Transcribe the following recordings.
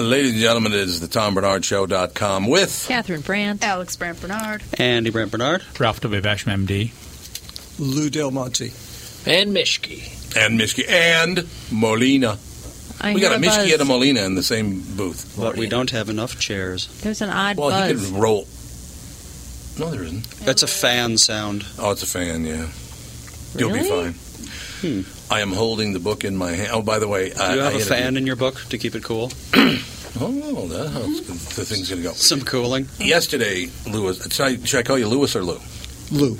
Ladies and gentlemen, it is the TomBarnardShow.com with Catherine Brandt. Alex Brandt Bernard. Andy Brant Bernard. Ralph W. Basham, MD. Lou Del Monte. And Mischke. and Mischke and Molina. I we got a Mischke buzz. and a Molina in the same booth. But we don't have enough chairs. There's an odd Well, he buzz. could roll. No, there isn't. That's a fan sound. Oh, it's a fan. Yeah, you'll be Really? fine. Hmm. I am holding the book in my hand. Oh, by the way, Do I, you have a had fan in your book to keep it cool? Oh, that helps. The thing's going to go. Some cooling. Yesterday, Lewis. Should I, should I call you Lewis or Lou? Lou.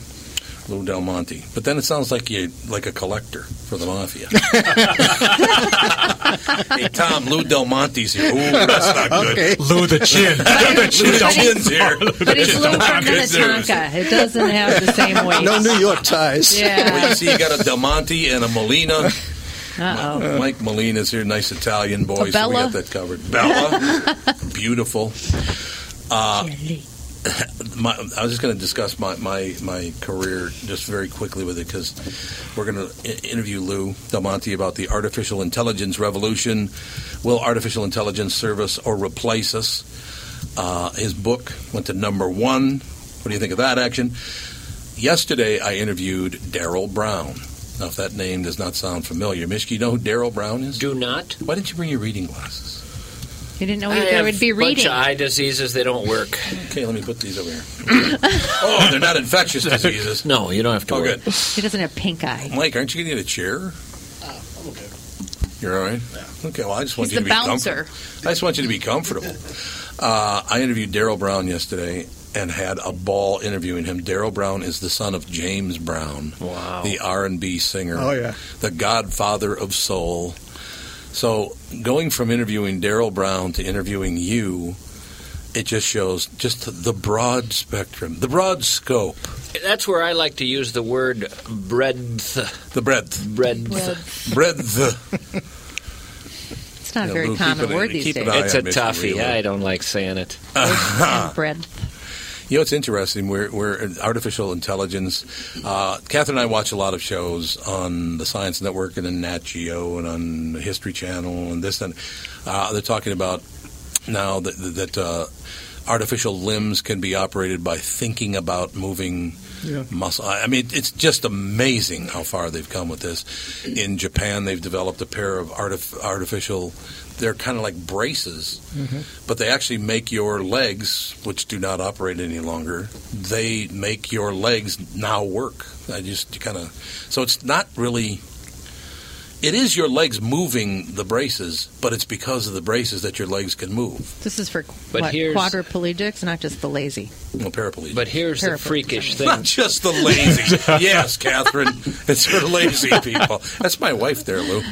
Lou Del Monte. But then it sounds like you like a collector for the mafia. hey, Tom, Lou Del Monte's here. Ooh, that's not good. Okay. Lou the Chin. Lou the Chin's here. but it's Lou from Minnetonka. It doesn't have the same weight. No New York ties. Well, you see, you got a Del Monte and a Molina. Uh-oh. Mike Molina's here, nice Italian boy. So we got that covered. Bella, beautiful. Uh, my, I was just going to discuss my, my, my career just very quickly with it because we're going to interview Lou Del Monte about the artificial intelligence revolution. Will artificial intelligence serve us or replace us? Uh, his book went to number one. What do you think of that action? Yesterday, I interviewed Daryl Brown. Now, if that name does not sound familiar, Mischke, you know who Daryl Brown is? Do not. Why didn't you bring your reading glasses? You didn't know I you there would be a bunch reading. of eye diseases. They don't work. Okay, let me put these over here. oh, they're not infectious diseases. No, you don't have to Oh, worry. good. He doesn't have pink eye. Mike, aren't you going to get a chair? I'm okay. You're all right? Okay, well, I just want He's you the to be bouncer. comfortable. I just want you to be comfortable. Uh, I interviewed Daryl Brown yesterday and had a ball interviewing him. Daryl Brown is the son of James Brown, Wow. the R&B singer, Oh, yeah. the godfather of soul. So going from interviewing Daryl Brown to interviewing you, it just shows just the broad spectrum, the broad scope, That's where I like to use the word breadth. the breadth, Breadth. breadth. It's not a very Lou, common it- word these days. It's a Michigan toughie. Relay. I don't like saying it. and bread. You know, it's interesting. We're, we're artificial intelligence. Uh, Catherine and I watch a lot of shows on the Science Network and on Nat Geo and on the History Channel and this and uh, they're talking about now that that uh, artificial limbs can be operated by thinking about moving Yeah. muscle. I mean, it's just amazing how far they've come with this. In Japan, they've developed a pair of artif- artificial. They're kind of like braces, mm-hmm. but they actually make your legs, which do not operate any longer. They make your legs now work. I just kind of so it's not really. It is your legs moving the braces, but it's because of the braces that your legs can move. This is for But what, here's- quadriplegics, not just the lazy. No paraplegic. But here's the Paraplegic. freakish Not thing. just the lazy. yes, Catherine. It's for lazy people. That's my wife there, Lou.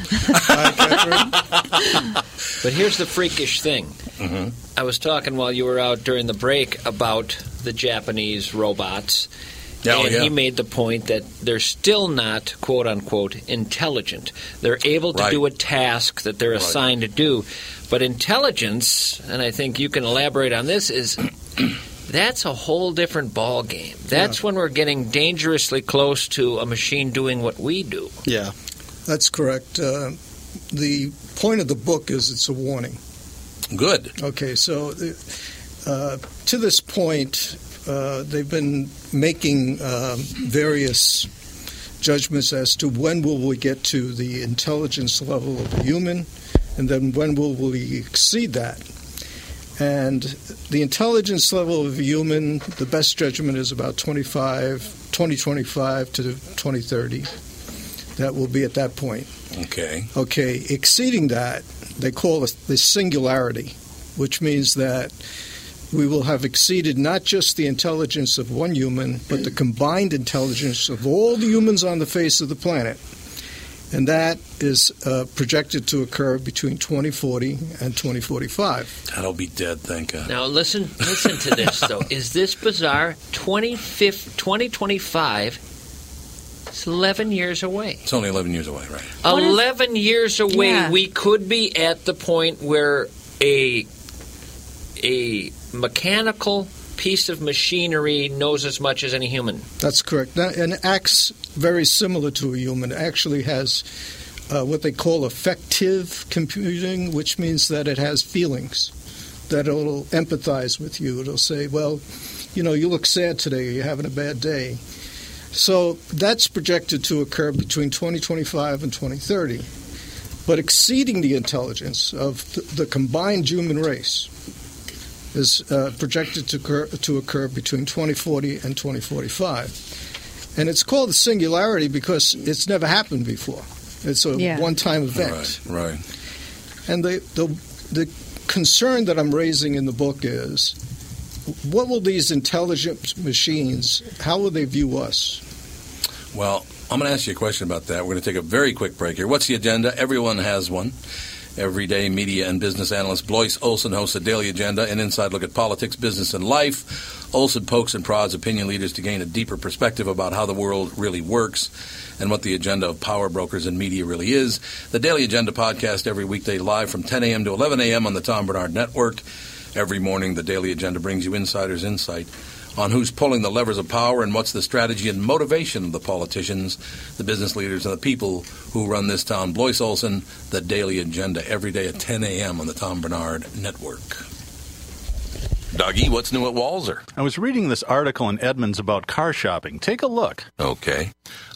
But here's the freakish thing. Mm-hmm. I was talking while you were out during the break about the Japanese robots. Yeah, oh, and yeah. he made the point that they're still not, quote unquote, intelligent. They're able to Right. do a task that they're Right. assigned to do. But intelligence, and I think you can elaborate on this, is that's a whole different ball game. That's when we're getting dangerously close to a machine doing what we do. Yeah. That's correct. Uh, the point of the book is it's a warning. Good. Okay, so uh, to this point, uh, they've been making um, various judgments as to when will we get to the intelligence level of a human, and then when will we exceed that. And the intelligence level of a human, the best judgment is about 25, 2025 to 2030. That will be at that point. Okay. Okay, exceeding that, they call it the singularity, which means that we will have exceeded not just the intelligence of one human, but the combined intelligence of all the humans on the face of the planet. And that is uh, projected to occur between 2040 and 2045. That'll be dead, thank God. Now listen, listen to this though. Is this bizarre? 25 2025 It's 11 years away. It's only 11 years away, right? What is- 11 years away, Yeah. we could be at the point where a a mechanical piece of machinery knows as much as any human. That's correct. And acts very similar to a human. Actually has uh, what they call affective computing, which means that it has feelings, that it'll empathize with you. It'll say, well, you know, you look sad today, you're having a bad day. So that's projected to occur between 2025 and 2030. But exceeding the intelligence of the combined human race is uh, projected to occur, to occur between 2040 and 2045. And it's called the singularity because it's never happened before. It's a Yeah. one-time event. Right, right. And the, the the concern that I'm raising in the book is, what will these intelligent machines? How will they view us? Well, I'm going to ask you a question about that. We're going to take a very quick break here. What's the agenda? Everyone has one. Everyday media and business analyst Blois Olson hosts a daily agenda, an inside look at politics, business, and life. Olson pokes and prods opinion leaders to gain a deeper perspective about how the world really works and what the agenda of power brokers and media really is. The Daily Agenda podcast every weekday live from 10 a.m. to 11 a.m. on the Tom Barnard Network. Every morning, the Daily Agenda brings you insiders' insight on who's pulling the levers of power and what's the strategy and motivation of the politicians, the business leaders, and the people who run this town. Blois Olson, the Daily Agenda, every day at 10 a.m. on the Tom Barnard Network. Dougie, what's new at Walser? I was reading this article in Edmunds about car shopping. Take a look. Okay.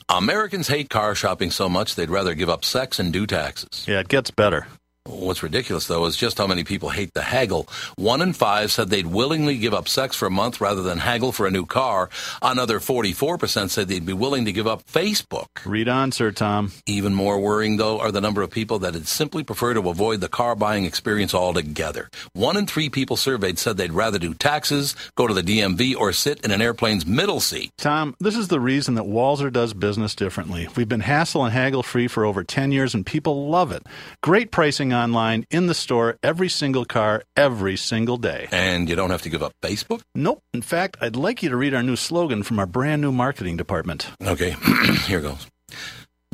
Americans hate car shopping so much they'd rather give up sex and do taxes. Yeah, it gets better. What's ridiculous, though, is just how many people hate the haggle. One in five said they'd willingly give up sex for a month rather than haggle for a new car. Another 44% said they'd be willing to give up Facebook. Read on, Sir Tom. Even more worrying, though, are the number of people that would simply prefer to avoid the car buying experience altogether. One in three people surveyed said they'd rather do taxes, go to the DMV, or sit in an airplane's middle seat. Tom, this is the reason that Walser does business differently. We've been hassle and haggle free for over 10 years and people love it. Great pricing online, in the store, every single car, every single day. And you don't have to give up Facebook? Nope. In fact, I'd like you to read our new slogan from our brand new marketing department. Okay, here goes.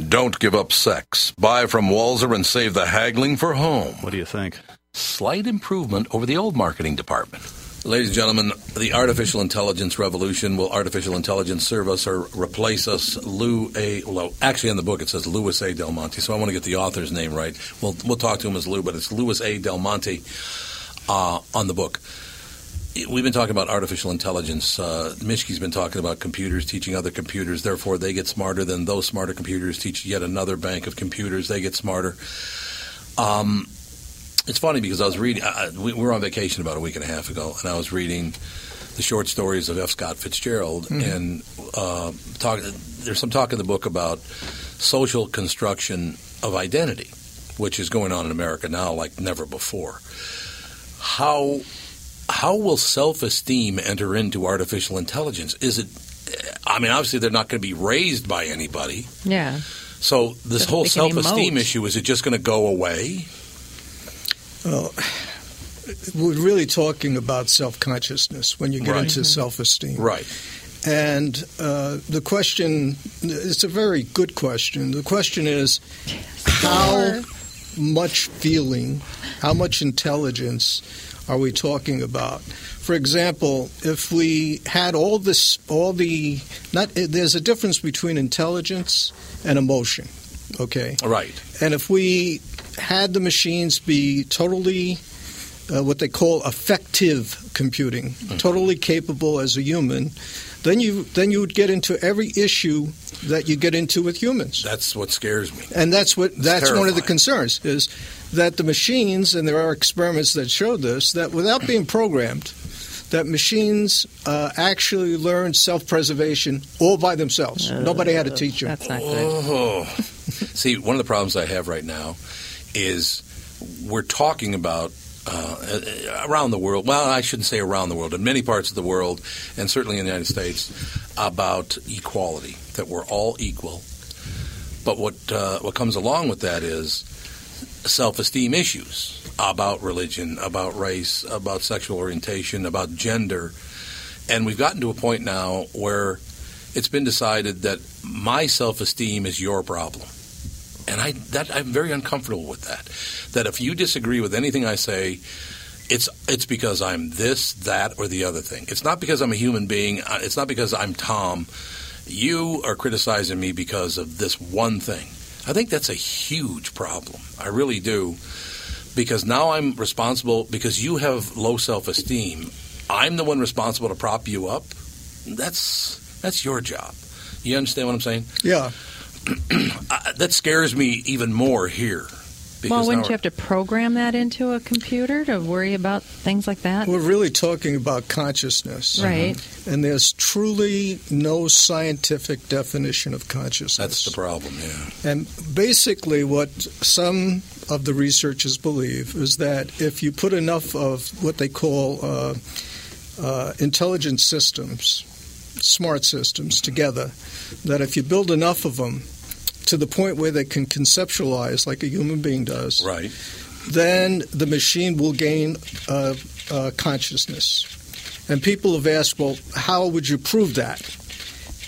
Don't give up sex. Buy from Walser and save the haggling for home. What do you think? Slight improvement over the old marketing department. Ladies and gentlemen, the artificial intelligence revolution. Will artificial intelligence serve us or replace us? Lou A. Well, actually, in the book it says Louis A. Del Monte, so I want to get the author's name right. We'll we'll talk to him as Lou, but it's Louis A. Del Monte uh, on the book. We've been talking about artificial intelligence. Uh, Mischke's been talking about computers teaching other computers. Therefore, they get smarter. Then those smarter computers teach yet another bank of computers. They get smarter. Um, it's funny because I was reading. I, I- we we were on vacation about a week and a half ago, and I was reading the short stories of F. Scott Fitzgerald, and uh, talk, there's some talk in the book about social construction of identity, which is going on in America now like never before. How how will self-esteem enter into artificial intelligence? Is it? I mean, obviously they're not going to be raised by anybody. Yeah. So this Doesn't whole self-esteem issue is it just going to go away? Well, we're really talking about self consciousness when you get Right. into self esteem. Right. And uh, the question, it's a very good question. The question is how much feeling, how much intelligence are we talking about? For example, if we had all this, all the, not, there's a difference between intelligence and emotion, okay? Right. And if we had the machines be totally uh, what they call affective computing, totally capable as a human, then you then you would get into every issue that you get into with humans. That's what scares me. And that's what that's one of the concerns is that the machines, and there are experiments that show this, that without being programmed, that machines uh, actually learn self-preservation all by themselves. Nobody had to teach them. That's not good. Oh, see, one of the problems I have right now is we're talking about uh, around the world. Well, I shouldn't say around the world. In many parts of the world, and certainly in the United States, about equality. That we're all equal. But what uh, what comes along with that is self-esteem issues about religion, about race, about sexual orientation, about gender, and we've gotten to a point now where it's been decided that my self-esteem is your problem. And I that I'm very uncomfortable with that. That if you disagree with anything I say, it's it's because I'm this, that, or the other thing. It's not because I'm a human being. uh, It's not because I'm Tom. You are criticizing me because of this one thing. I think that's a huge problem. I really do. Because now I'm responsible because you have low self-esteem. I'm the one responsible to prop you up. That's that's your job. You understand what I'm saying? Yeah. I, that scares me even more here. Because Well, wouldn't you have to program that into a computer to worry about things like that? We're really talking about consciousness. Right. And there's truly no scientific definition of consciousness. That's the problem. Yeah. And basically, what some of the researchers believe is that if you put enough of what they call uh, uh, intelligent systems, smart systems, together, that if you build enough of them to the point where they can conceptualize like a human being does, Right. then the machine will gain uh, uh, consciousness. And people have asked, well, how would you prove that?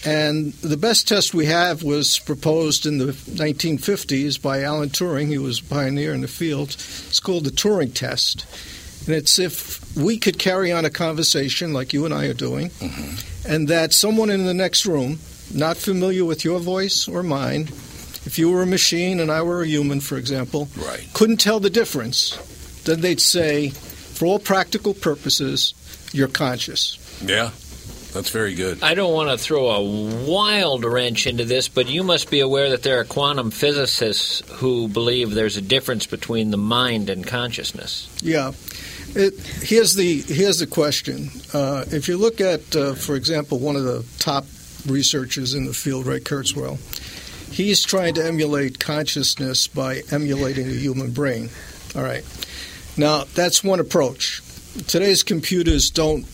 And the best test we have was proposed in the 1950s by Alan Turing. He was a pioneer in the field. It's called the Turing test. And it's if we could carry on a conversation like you and I are doing, and that someone in the next room, not familiar with your voice or mine, if you were a machine and I were a human, for example, Right. couldn't tell the difference, then they'd say, for all practical purposes, you're conscious. Yeah. That's very good. I don't want to throw a wild wrench into this, but you must be aware that there are quantum physicists who believe there's a difference between the mind and consciousness. Yeah. It, here's the here's the question. Uh, if you look at, uh, for example, one of the top researchers in the field, Ray Kurzweil, he's trying to emulate consciousness by emulating the human brain. All right. Now that's one approach. Today's computers don't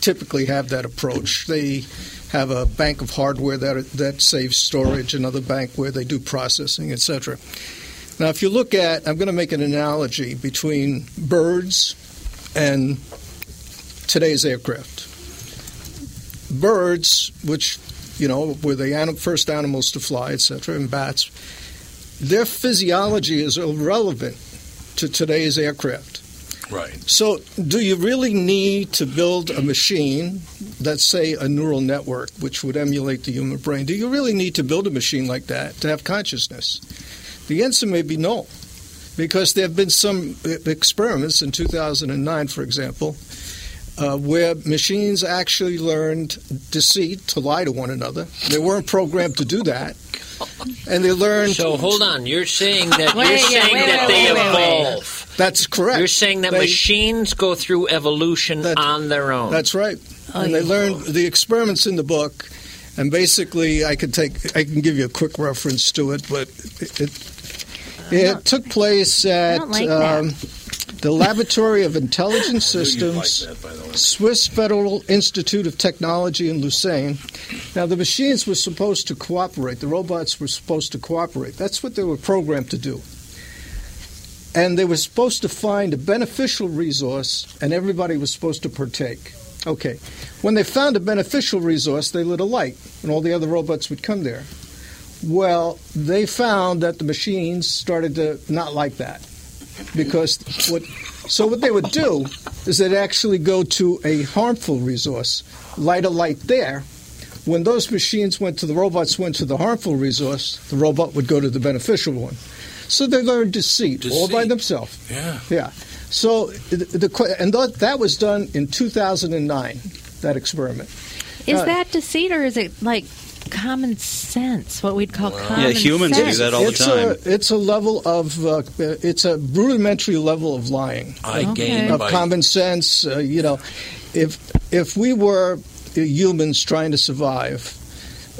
typically have that approach. They have a bank of hardware that that saves storage, another bank where they do processing, etc. Now, if you look at, I'm going to make an analogy between birds and today's aircraft. Birds, which you know were the anim- first animals to fly, etc., and bats, their physiology is irrelevant to today's aircraft. Right. So, do you really need to build a machine that's, say, a neural network, which would emulate the human brain? Do you really need to build a machine like that to have consciousness? The answer may be no, because there have been some experiments in 2009, for example, uh, where machines actually learned deceit to lie to one another. They weren't programmed to do that, and they learned. So hold on, you're saying that Wait, you're yeah, saying wait, that wait, they wait, wait, wait. evolve. That's correct. You're saying that They- machines go through evolution That's- on their own. That's right. Oh, and they yeah. learned the experiments in the book, and basically, I could take, I can give you a quick reference to it, but it, it, it took place at don't like that. The Laboratory of Intelligent I knew you'd Systems. like that, by the way. Swiss Federal Institute of Technology in Lucerne. Now, the machines were supposed to cooperate. The robots were supposed to cooperate. That's what they were programmed to do. And they were supposed to find a beneficial resource, and everybody was supposed to partake. Okay. When they found a beneficial resource, they lit a light, and all the other robots would come there. Well, they found that the machines started to not like that because what so what they would do is they'd actually go to a harmful resource, light a light there. When those machines went to the robots went to the harmful resource, the robot would go to the beneficial one. So they learned deceit, all by themselves. Yeah. Yeah. So the, the and th- that was done in 2009. That experiment. Is Uh, that deceit or is it like common sense? What we'd call common sense. Yeah, humans do that all the time. A, it's a level of uh, it's a rudimentary level of lying. I Okay. gain of by common sense. Uh, you know, if if we were humans trying to survive.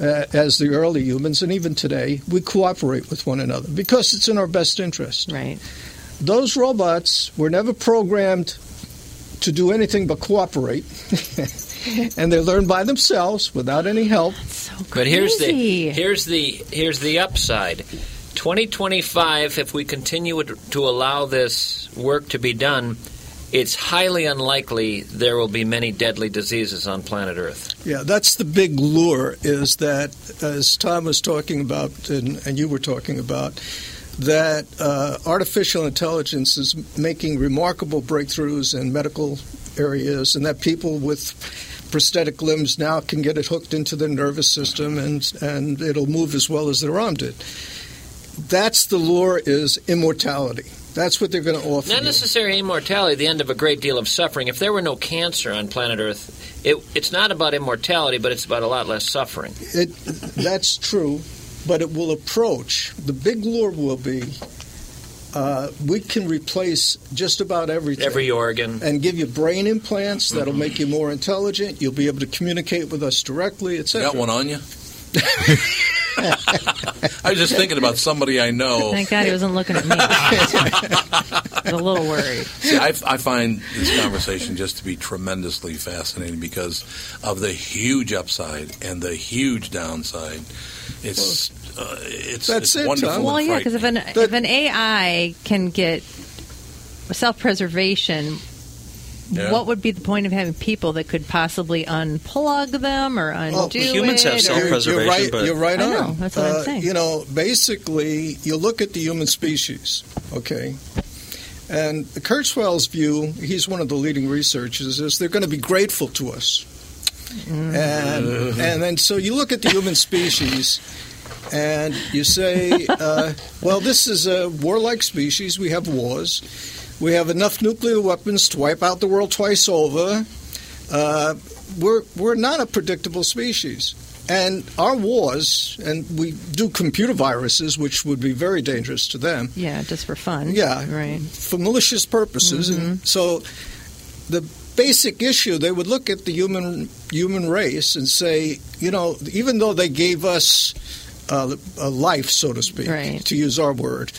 Uh, as the early humans, and even today, we cooperate with one another because it's in our best interest. Right. Those robots were never programmed to do anything but cooperate, and they learn by themselves without any help. So But here's the here's the here's the upside. 2025, if we continue to allow this work to be done, it's highly unlikely there will be many deadly diseases on planet Earth. Yeah, that's the big lure is that, as Tom was talking about and, and you were talking about, that uh, artificial intelligence is making remarkable breakthroughs in medical areas, and that people with prosthetic limbs now can get it hooked into their nervous system, and and it'll move as well as their arm did. That's the lure is immortality. That's what they're going to offer. Not you. necessarily immortality, the end of a great deal of suffering. If there were no cancer on planet Earth, it, it's not about immortality, but it's about a lot less suffering. It, that's true, but it will approach. The big lure will be uh, we can replace just about everything. Every organ. and give you brain implants that'll make you more intelligent. You'll be able to communicate with us directly, You etc. got one on you? I was just thinking about somebody I know. Thank God he wasn't looking at me. I was a little worried. See, I, I find this conversation just to be tremendously fascinating because of the huge upside and the huge downside. It's uh, it's, That's it's it, wonderful. Tom. and Well, yeah, because if an frightening. if an AI can get self preservation, Yeah. what would be the point of having people that could possibly unplug them or undo humans have it? self- or- You're- Self-preservation, You're right, but- you're right I on. know, that's what I'm Uh, saying. You know, basically, you look at the human species, okay? And Kurzweil's view, he's one of the leading researchers, is they're going to be grateful to us. Mm-hmm. And, and then so you look at the human species and you say, uh, well, this is a warlike species. We have wars. We have enough nuclear weapons to wipe out the world twice over. Uh, we're, we're not a predictable species. And our wars, and we do computer viruses, which would be very dangerous to them. yeah, just for fun. Yeah, right. for malicious purposes. And so, the basic issue they would look at the human human race and say, you know, even though they gave us uh, a life, so to speak, Right. to use our word,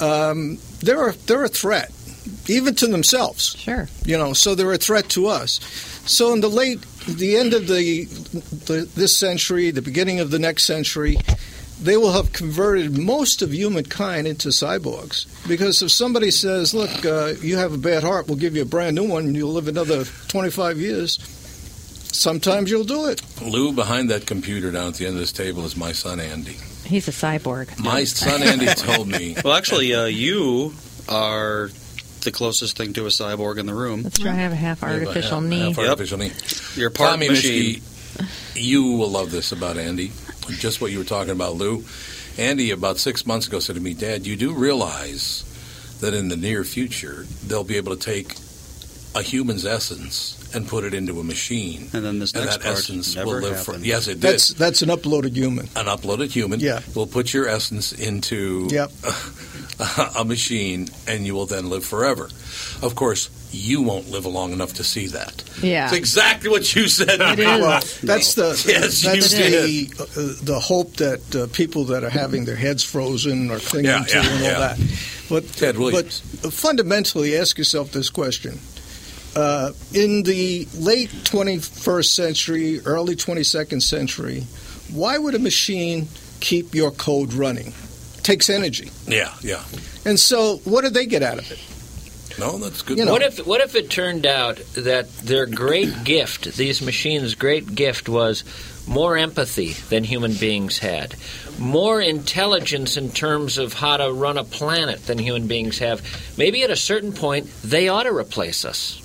um, they're a, they're a threat, even to themselves. Sure. You know, so they're a threat to us. So in the late, the end of the, the this century, the beginning of the next century, they will have converted most of humankind into cyborgs. Because if somebody says, "Look, uh, you have a bad heart, we'll give you a brand new one, and you'll live another 25 years," sometimes you'll do it. Lou behind that computer down at the end of this table is my son Andy. He's a cyborg. My son Andy told me Well, actually, uh, you are the closest thing to a cyborg in the room. Let's try to have a half artificial Yeah, knee. half artificial knee. You're part Tommy machine. Mischke, you will love this about Andy. Just what you were talking about, Lou. Andy, about six months ago, said to me, Dad, you do realize that in the near future, they'll be able to take a human's essence and put it into a machine. And then this and next that part essence never will live for. happened. Yes, it did. That's that's an uploaded human. An uploaded human Yeah. will put your essence into Yep. a machine, and you will then live forever. Of course, you won't live long enough to see that. Yeah. It's exactly what you said. It is. Well, that's the Yes, you that's did. the uh, the hope that uh, people that are having their heads frozen are clinging Yeah, to yeah, and all yeah. that. But Ted Williams. but fundamentally, ask yourself this question: uh, In the late 21st century, early 22nd century, why would a machine keep your code running? It takes energy, Yeah, yeah. and so what do they get out of it? No, that's good. You know- What if what if it turned out that their great gift, these machines' great gift, was more empathy than human beings had, more intelligence in terms of how to run a planet than human beings have? Maybe at a certain point they ought to replace us.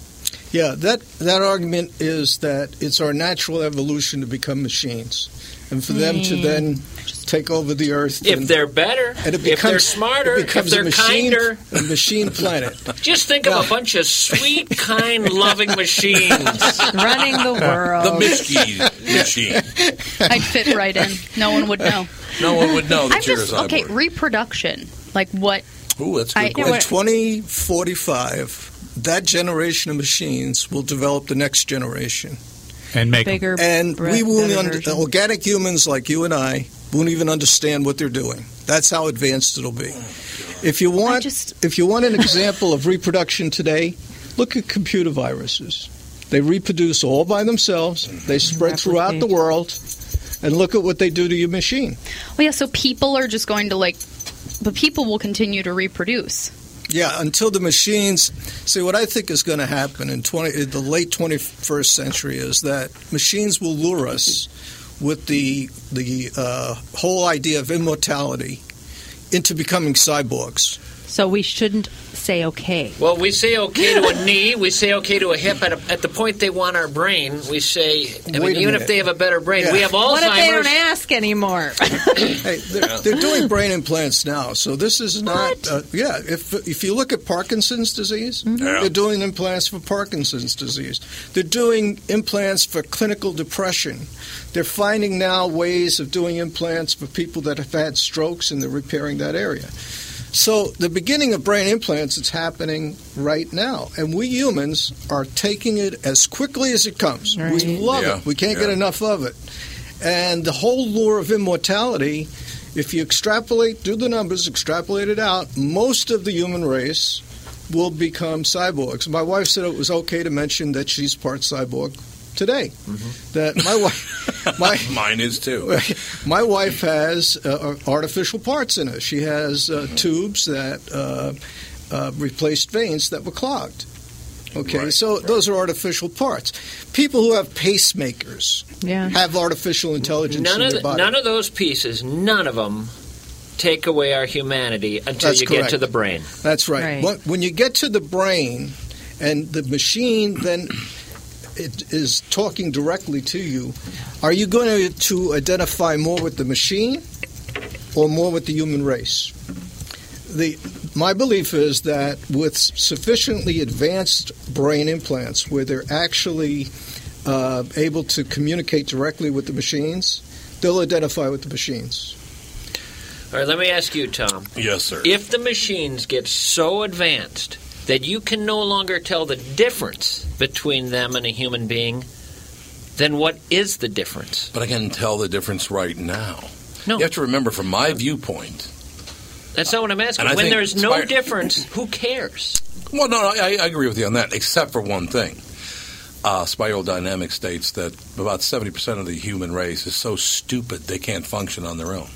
Yeah, that that argument is that it's our natural evolution to become machines, and for them to then take over the earth. If and, they're better, and it if they're smarter, it if becomes they're a machine, kinder. a machine planet. Just think of a bunch of sweet, kind, loving machines. Running the world. The Mischke machine. I'd fit right in. No one would know. No one would know that I'm you're just a cyborg. okay. Reproduction, like what? Ooh, that's a I- good you know question. In 2045, that generation of machines will develop the next generation. And make Bigger, And bre- we won't under, version. organic humans like you and I won't even understand what they're doing. That's how advanced it'll be. If you want, just- if you want an example of reproduction today, look at computer viruses. They reproduce all by themselves. They mm-hmm. spread throughout the world, and look at what they do to your machine. Well, yeah. So people are just going to like, but people will continue to reproduce. Yeah, until the machines. See, what I think is going to happen in twenty, in the late twenty-first century is that machines will lure us with the the uh, whole idea of immortality into becoming cyborgs. So we shouldn't say okay. Well, we say okay to a knee. We say okay to a hip. At, a, at the point they want our brain, we say. I mean, even minute. if they have a better brain, Yeah. we have Alzheimer's. What if they don't ask anymore? Hey, they're, they're doing brain implants now, so this is not. Uh, yeah, if if you look at Parkinson's disease, Yeah. they're doing implants for Parkinson's disease. They're doing implants for clinical depression. They're finding now ways of doing implants for people that have had strokes, and they're repairing that area. So the beginning of brain implants is happening right now, and we humans are taking it as quickly as it comes. We love Yeah, it. We can't get enough of it. And the whole lure of immortality, if you extrapolate, do the numbers, extrapolate it out, most of the human race will become cyborgs. My wife said it was okay to mention that she's part cyborg today. That my wife, my Mine is too. my wife has uh, artificial parts in her. She has uh, tubes that uh, uh, replaced veins that were clogged. Okay, Right, so those are artificial parts. People who have pacemakers yeah. have artificial intelligence None in of their the, body. none of those pieces, none of them, take away our humanity until That's you get to the brain. That's right. Right. When- When you get to the brain, and the machine then it is talking directly to you, are you going to, to identify more with the machine or more with the human race? The my belief is that with sufficiently advanced brain implants, where they're actually uh, able to communicate directly with the machines, they'll identify with the machines. All right, let me ask you, Tom. Yes, sir. If the machines get so advanced that you can no longer tell the difference between them and a human being, then what is the difference? but I can tell the difference right now. No. You have to remember, from my viewpoint, That's not what I'm asking. When there's no Spire- difference, who cares? Well, no, no I, I agree with you on that, except for one thing. Uh, Spiral Dynamics states that about 70% of the human race is so stupid they can't function on their own.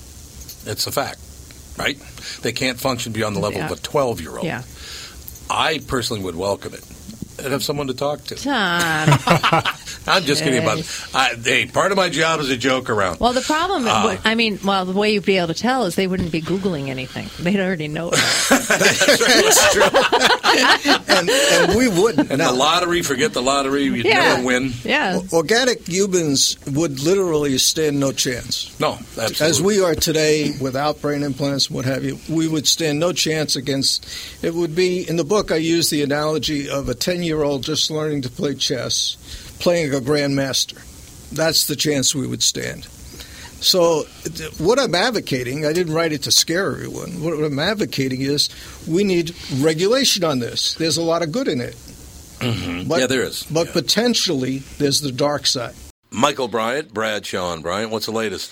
It's a fact, right? They can't function beyond the level Yeah. of a 12 year old. Yeah. I personally would welcome it and have someone to talk to. Tom. I'm just kidding about Hey. it. I, hey, part of my job is a joke around. Well, the problem, would- I mean, well, the way you'd be able to tell is they wouldn't be Googling anything. They'd already know it. That's true. And, and we wouldn't. And the lottery, forget the lottery, you'd Yeah. never win. Yeah. Organic humans would literally stand no chance. No, absolutely. As we are today, without brain implants, what have you, we would stand no chance against. It would be in the book. I use the analogy of a ten-year-old just learning to play chess, playing a grandmaster. That's the chance we would stand. So, what I'm advocating, I didn't write it to scare everyone. What I'm advocating is we need regulation on this. There's a lot of good in it. Mhm. But- yeah, there is. But Yeah. potentially, there's the dark side. Michael Bryant, Brad Sean Bryant, what's the latest?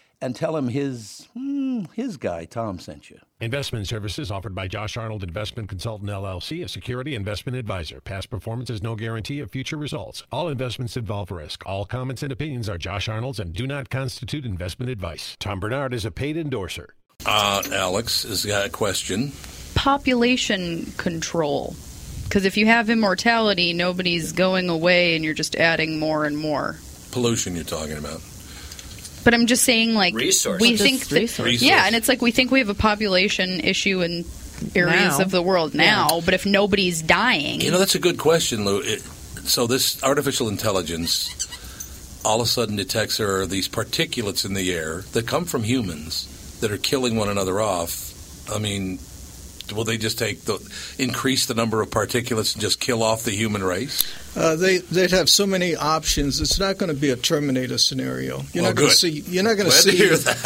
And tell him his, hmm, his guy, Tom, sent you. Investment services offered by Josh Arnold Investment Consultant LLC, a security investment advisor. Past performance is no guarantee of future results. All investments involve risk. All comments and opinions are Josh Arnold's and do not constitute investment advice. Tom Barnard is a paid endorser. Uh, Alex has got a question. Population control. Because if you have immortality, nobody's going away and you're just adding more and more. Pollution you're talking about. But I'm just saying, like, Resource. we Just think, that, resource. yeah, and it's like we think we have a population issue in areas Now. of the world now, but if nobody's dying, You know, that's a good question, Lou. It, so this artificial intelligence all of a sudden detects there are these particulates in the air that come from humans that are killing one another off. I mean, will they just take the increase the number of particulates and just kill off the human race? Uh, they they'd have so many options. It's not going to be a Terminator scenario. You're Well, not going to see. You're not going to see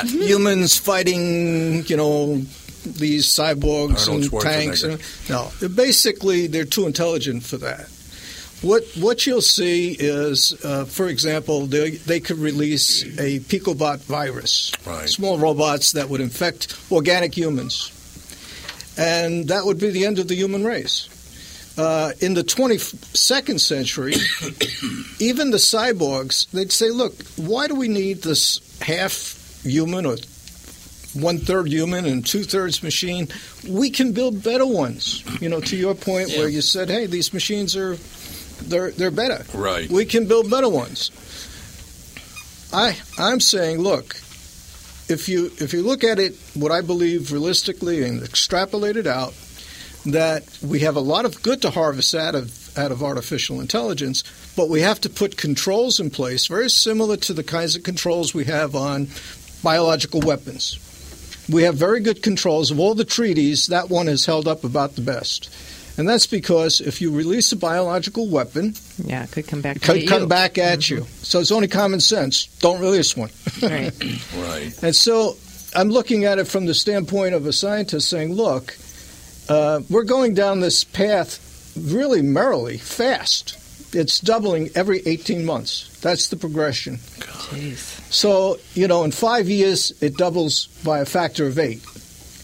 humans fighting. You know these cyborgs Arnold and tanks. And, no, basically they're too intelligent for that. What what you'll see is, uh, for example, they they could release a picobot virus, Right. small robots that would infect organic humans, and that would be the end of the human race. Uh, in the 22nd century, even the cyborgs, they'd say, look, why do we need this half human or one third human and two thirds machine? We can build better ones. You know, to your point where you said, hey, these machines are they're they're better. Right. We can build better ones. I I'm saying, look, if you if you look at it, what I believe realistically and extrapolate it out, that we have a lot of good to harvest out of out of artificial intelligence, but we have to put controls in place very similar to the kinds of controls we have on biological weapons. We have very good controls of all the treaties. That one is held up about the best. And that's because if you release a biological weapon, Yeah, it could come back. it could get come you. back at you. So it's only common sense. Don't release one. Right. Right. And so I'm looking at it from the standpoint of a scientist saying, look, uh, we're going down this path really merrily, fast. It's doubling every 18 months. That's the progression. Jeez. So, you know, in five years, it doubles by a factor of eight.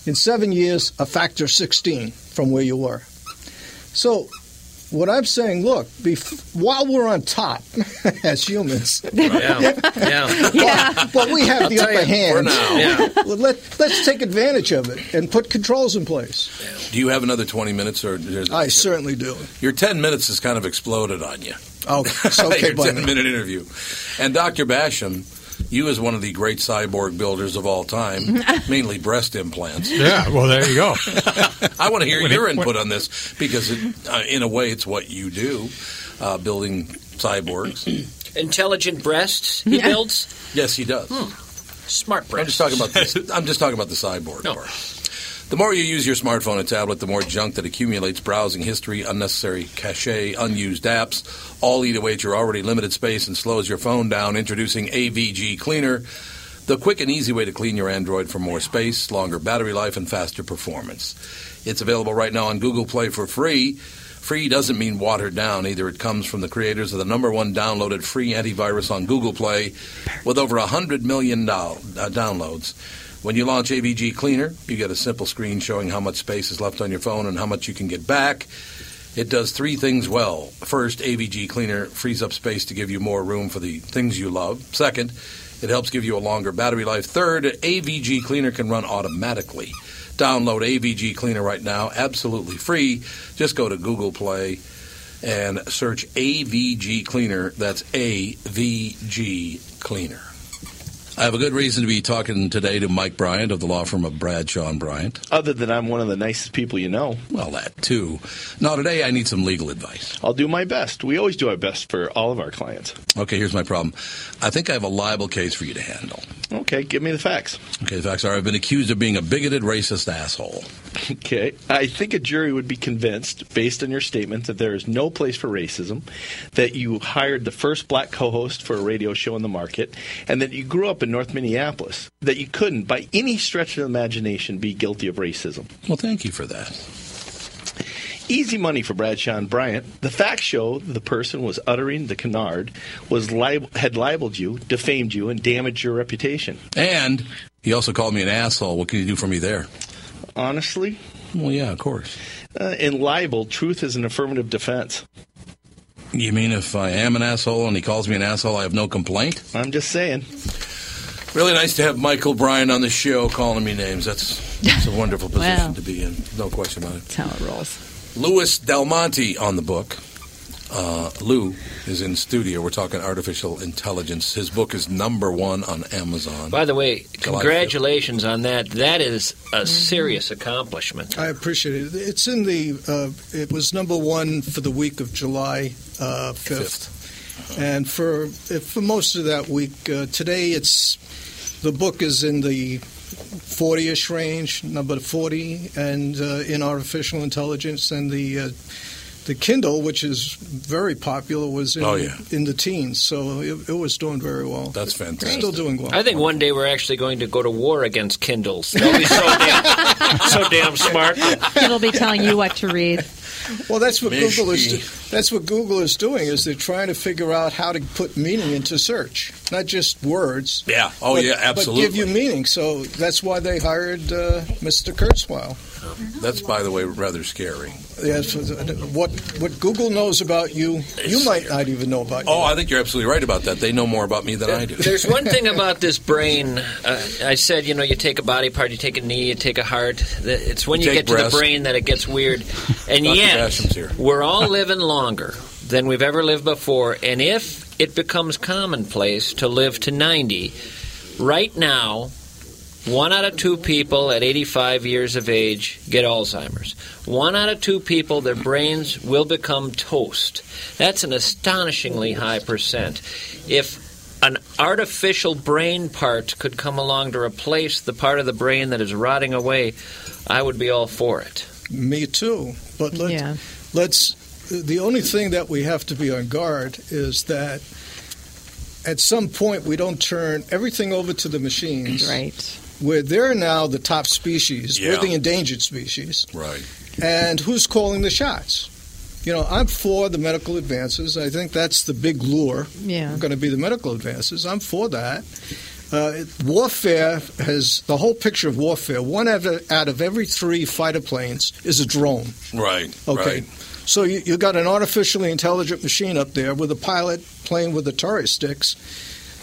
In seven years, a factor of 16 from where you were. So, what I'm saying, look, bef- while we're on top as humans, Yeah, yeah. but, but we have I'll the upper you, hand. now. Yeah. Well, let, let's take advantage of it and put controls in place. Do you have another 20 minutes? or there's- I certainly do. Your 10 minutes has kind of exploded on you. Oh, it's okay Your 10 minute interview. And Dr. Basham, you as one of the great cyborg builders of all time, mainly breast implants. Yeah, well, there you go. I want to hear When your it- when- input on this because, it, uh, in a way, it's what you do, uh, building cyborgs. Intelligent breasts he builds. Yes, he does. Smart breasts. I'm just talking about this. I'm just talking about the cyborg No. part. The more you use your smartphone and tablet, the more junk that accumulates browsing history, unnecessary cache, unused apps, all eat away at your already limited space and slows your phone down. Introducing AVG Cleaner, the quick and easy way to clean your Android for more space, longer battery life, and faster performance. It's available right now on Google Play for free. Free doesn't mean watered down either. It comes from the creators of the number one downloaded free antivirus on Google Play with over 100 million dow- uh, downloads. When you launch AVG Cleaner, you get a simple screen showing how much space is left on your phone and how much you can get back. It does three things well. First, AVG Cleaner frees up space to give you more room for the things you love. Second, it helps give you a longer battery life. Third, AVG Cleaner can run automatically. Download AVG Cleaner right now, absolutely free. Just go to Google Play and search AVG Cleaner. That's AVG Cleaner. I have a good reason to be talking today to Mike Bryant of the law firm of Bradshaw and Bryant. Other than I'm one of the nicest people you know. Well, that too. Now, today I need some legal advice. I'll do my best. We always do our best for all of our clients. Okay, here's my problem. I think I have a libel case for you to handle. Okay, give me the facts. Okay, the facts are I've been accused of being a bigoted, racist asshole. Okay. I think a jury would be convinced, based on your statement, that there is no place for racism, that you hired the first black co host for a radio show in the market, and that you grew up in North Minneapolis, that you couldn't, by any stretch of the imagination, be guilty of racism. Well, thank you for that. Easy money for Bradshaw and Bryant. The facts show the person was uttering the canard, was lib- had libeled you, defamed you, and damaged your reputation. And he also called me an asshole. What can you do for me there? Honestly, Well, yeah, of course. uh, in libel, truth is an affirmative defense. You mean if I am an asshole and he calls me an asshole, I have no complaint? I'm just saying. Really nice to have Michael Bryant on the show calling me names. That's, that's a wonderful position Wow. to be in. No question about it. That's how it rolls. Louis Del Monte on the book. Uh, Lou is in studio. We're talking artificial intelligence. His book is number one on Amazon. By the way, July congratulations on that. That is a serious accomplishment. I appreciate it. It's in the. Uh, it was number one for the week of July uh, fifth, and for for most of that week. Uh, today, it's the book is in the forty-ish range, number forty, and uh, in artificial intelligence, and the. The Kindle, which is very popular, was in, Oh, yeah. in the teens, so it, it was doing very well. That's fantastic. Still doing well. I think one day we're actually going to go to war against Kindles. They'll be so damn, so damn smart. It'll be telling you what to read. Well, that's what Mish Google is. me. That's what Google is doing. Is they're trying to figure out how to put meaning into search, not just words. Yeah. Oh, but- yeah, absolutely. But give you meaning. So that's why they hired uh, Mr. Kurzweil. That's, by the way, rather scary. Yes, what what Google knows about you, you might not even know about. Oh. I think you're absolutely right about that. They know more about me than I do. There's one thing about this brain. Uh, I said, you know, you take a body part, you take a knee, you take a heart. It's when You you, take get to the brain that it gets weird. And Dr. yet, here. we're all living longer than we've ever lived before. And if it becomes commonplace to live to 90, right now, one out of two people at 85 years of age get Alzheimer's. One out of two people, their brains will become toast. That's an astonishingly high percent. If an artificial brain part could come along to replace the part of the brain that is rotting away, I would be all for it. Me too. But let, Yeah. let's. The only thing that we have to be on guard is that at some point we don't turn everything over to the machines. Right. Where they're now the top species, Yeah. we're the endangered species. Right. And who's calling the shots? You know, I'm for the medical advances. I think that's the big lure. Yeah. Going to be the medical advances. I'm for that. Uh, warfare has the whole picture of warfare. One out of, out of every three fighter planes is a drone. Right. Okay. Right. So you, you got an artificially intelligent machine up there with a pilot playing with the Atari sticks.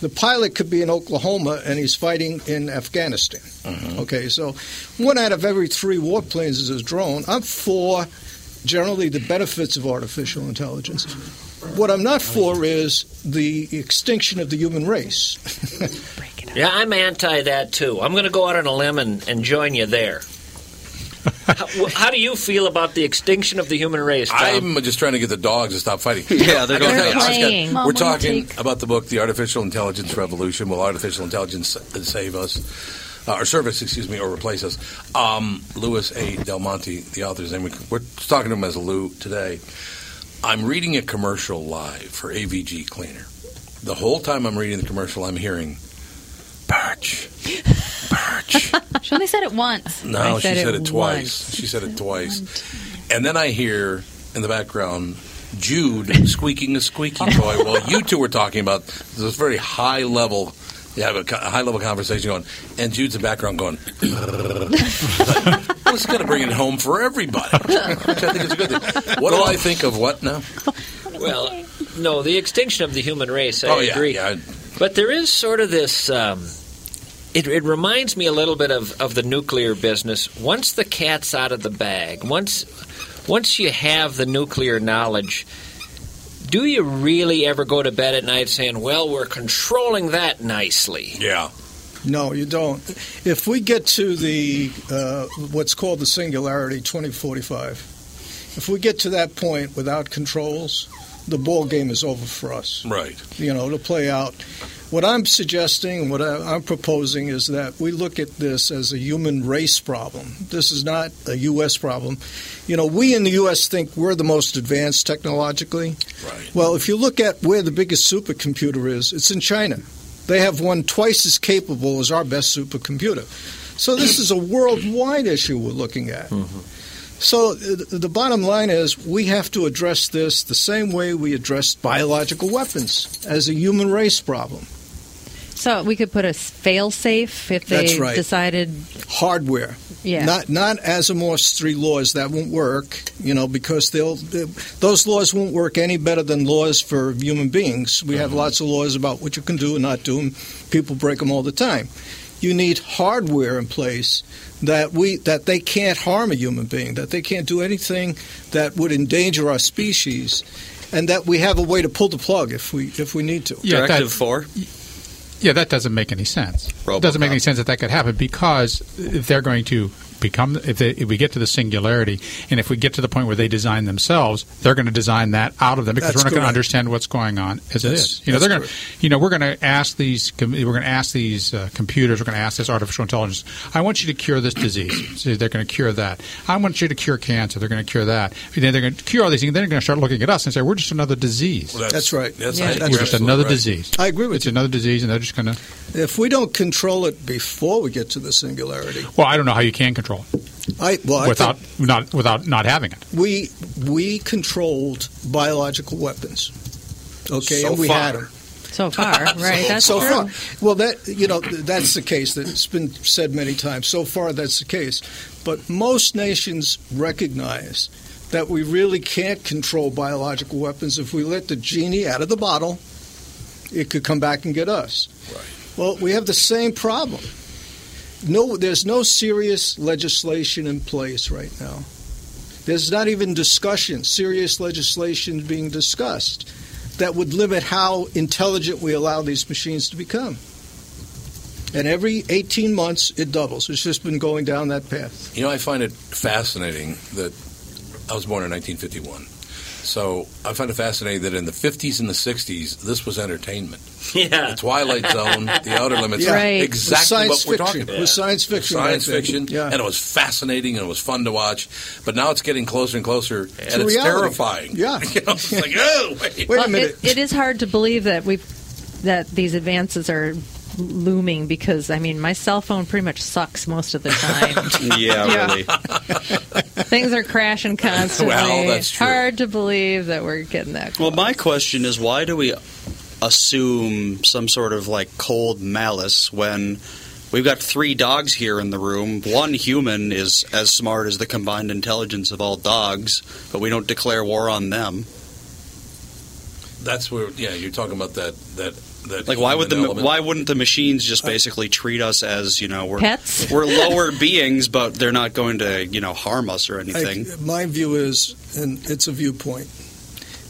The pilot could be in Oklahoma and he's fighting in Afghanistan. Mm-hmm. Okay, so one out of every three warplanes is a drone. I'm for generally the benefits of artificial intelligence. What I'm not for is the extinction of the human race. Yeah, I'm anti that too. I'm going to go out on a limb and, and join you there. How, how do you feel about the extinction of the human race? Tom? I'm just trying to get the dogs to stop fighting. Yeah, they're I gotta going- tell you, I got- playing. Mom, we're talking take- about the book, The Artificial Intelligence Revolution. Will artificial intelligence save us, uh, or service, excuse me, or replace us? Um, Louis A. Del Monte, the author's name. We're talking to him as Lou today. I'm reading a commercial live for AVG Cleaner. The whole time I'm reading the commercial, I'm hearing Birch. She only said it once. No, I she said it, once. twice. She said it twice. And then I hear in the background Jude squeaking a squeaky toy while you two were talking about this very high level. You have a, high level conversation going, and Jude's in the background going. well, it's going to bring it home for everybody, which I think is a good thing. What do I think of what now? Well, no, the extinction of the human race. I Oh, yeah, agree. yeah. But there is sort of this. Um, it, it reminds me a little bit of, of the nuclear business. Once the cat's out of the bag, once once you have the nuclear knowledge, do you really ever go to bed at night saying, "Well, we're controlling that nicely"? Yeah. No, you don't. If we get to the uh, what's called the singularity 2045, if we get to that point without controls, the ball game is over for us. Right. You know, to play out. What I'm suggesting, what I, I'm proposing, is that we look at this as a human race problem. This is not a U.S. problem. You know, we in the U.S. think we're the most advanced technologically. Right. Well, if you look at where the biggest supercomputer is, it's in China. They have one twice as capable as our best supercomputer. So this is a worldwide issue we're looking at. So uh, the bottom line is we have to address this the same way we addressed biological weapons as a human race problem. So we could put a fail safe if they That's right. decided. Hardware. Yeah. Not not Asimov's three laws that won't work, you know, because they'll those laws won't work any better than laws for human beings. We have uh-huh. lots of laws about what you can do and not do, and people break them all the time. You need hardware in place that we that they can't harm a human being, that they can't do anything that would endanger our species, and that we have a way to pull the plug if we if we need to. Yeah, that- four. Yeah, that doesn't make any sense. It doesn't make any sense that that could happen because they're going to become, if, they, if we get to the singularity, and if we get to the point where they design themselves, they're going to design that out of them because That's we're not going to understand what's going on as it That's- is. You know, they're going to, you know, we're going to ask these, we're going to ask these uh, computers, we're going to ask this artificial intelligence. I want you to cure this disease. So they're going to cure that. I want you to cure cancer. They're going to cure that. And then they're going to cure all these things. Then they're going to start looking at us and say, we're just another disease. Well, That's right. That's, Yeah. that's we're just another right. disease. I agree with It's another disease, and they're just going to. If we don't control it before we get to the singularity, Well, I don't know how you can control it I well, I without think not without not having it. we we controlled biological weapons. Okay, So and we far. had them. So far, right? That's so true. far. Well, that you know that's the case. That's been said many times. So far, that's the case. But most nations recognize that we really can't control biological weapons. If we let the genie out of the bottle, it could come back and get us. Right. Well, we have the same problem. No, there's no serious legislation in place right now. There's not even discussion, serious legislation being discussed that would limit how intelligent we allow these machines to become. And every 18 months, it doubles. It's just been going down that path. You know, I find it fascinating that I was born in 1951. So I find it fascinating that in the 50s and the 60s, this was entertainment. Yeah. The Twilight Zone, The Outer Limits, Yeah. Right. exactly what we're fiction. talking about. It was science fiction Science fiction, Yeah. and it was fascinating and it was fun to watch. But now it's getting closer and closer, and it's reality. terrifying. Yeah. you know, it's like, oh, wait. Wait a minute. It, it is hard to believe that we've that these advances are looming because I mean my cell phone pretty much sucks most of the time. Yeah, Yeah. really. Things are crashing constantly. Well, that's true. Hard to believe that we're getting that. Well, my question is why do we assume some sort of like cold malice when We've got three dogs here in the room. One human is as smart as the combined intelligence of all dogs, but we don't declare war on them. That's where, yeah, you're talking about that that that. Like, why would the element. why wouldn't the machines just basically treat us as you know we're Pets? we're lower beings, but they're not going to you know harm us or anything? I, my view is, and it's a viewpoint.